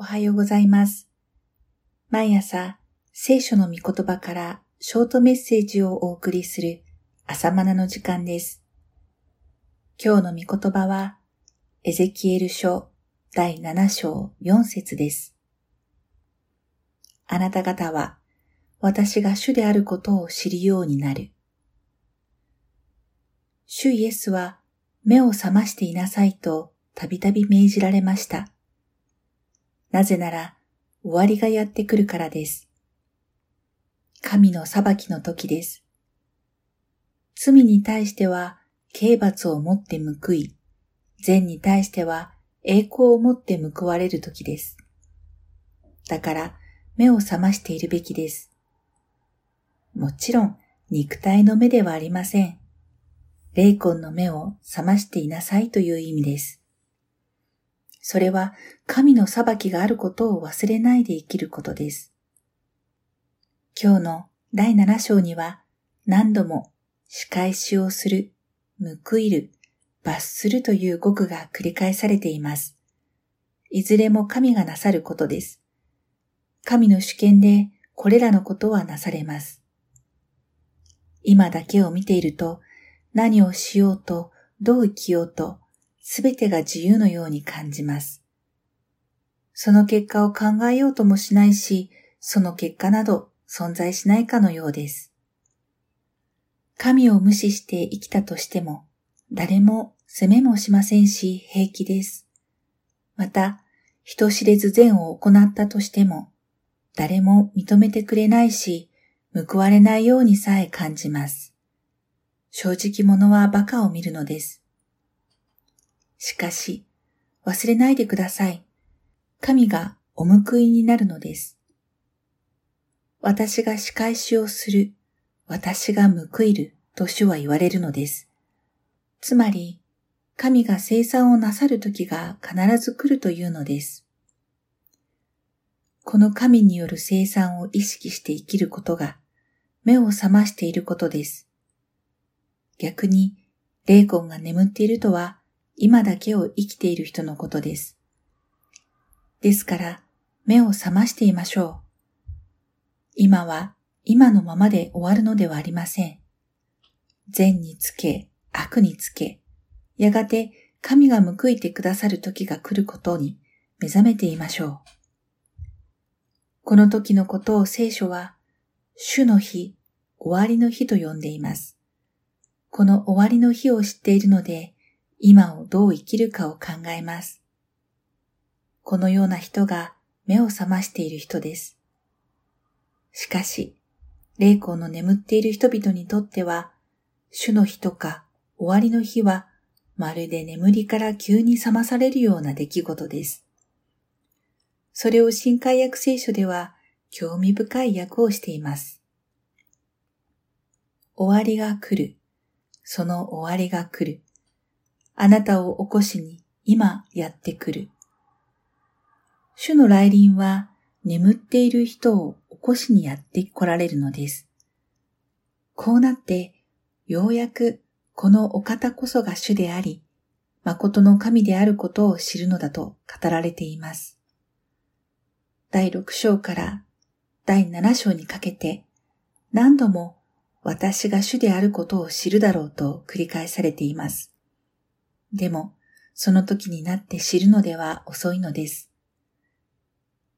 おはようございます。毎朝、聖書の御言葉からショートメッセージをお送りする朝マナの時間です。今日の御言葉は、エゼキエル書第7章4節です。あなた方は、私が主であることを知るようになる。主イエスは目を覚ましていなさいとたびたび命じられました。なぜなら終わりがやってくるからです。神の裁きの時です。罪に対しては刑罰をもって報い、善に対しては栄光をもって報われる時です。だから目を覚ましているべきです。もちろん肉体の目ではありません。霊魂の目を覚ましていなさいという意味です。それは神の裁きがあることを忘れないで生きることです。今日の第7章には何度も仕返しをする、報いる、罰するという語句が繰り返されています。いずれも神がなさることです。神の主権でこれらのことはなされます。今だけを見ていると何をしようとどう生きようとすべてが自由のように感じます。その結果を考えようともしないし、その結果など存在しないかのようです。神を無視して生きたとしても、誰も責めもしませんし平気です。また、人知れず善を行ったとしても、誰も認めてくれないし、報われないようにさえ感じます。正直者は馬鹿を見るのです。しかし、忘れないでください。神がお報いになるのです。私が仕返しをする、私が報いると主は言われるのです。つまり、神が生産をなさる時が必ず来るというのです。この神による生産を意識して生きることが目を覚ましていることです。逆に、霊魂が眠っているとは今だけを生きている人のことです。ですから、目を覚ましていましょう。今は今のままで終わるのではありません。善につけ、悪につけ、やがて神が報いてくださる時が来ることに目覚めていましょう。この時のことを聖書は、主の日、終わりの日と呼んでいます。この終わりの日を知っているので、今をどう生きるかを考えます。このような人が目を覚ましている人です。しかし、霊魂の眠っている人々にとっては、主の日とか終わりの日は、まるで眠りから急に覚まされるような出来事です。それを新海訳聖書では興味深い訳をしています。終わりが来る。その終わりが来る。あなたを起こしに今やってくる。主の来臨は眠っている人を起こしにやって来られるのです。こうなって、ようやくこのお方こそが主であり、誠の神であることを知るのだと語られています。第6章から第7章にかけて何度も私が主であることを知るだろうと繰り返されています。でも、その時になって知るのでは遅いのです。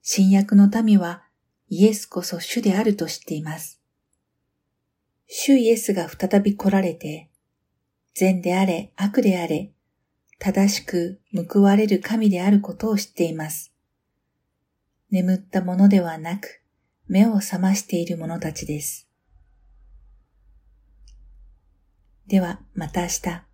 新約の民はイエスこそ主であると知っています。主イエスが再び来られて、善であれ悪であれ、正しく報われる神であることを知っています。眠ったものではなく、目を覚ましている者たちです。では、また明日。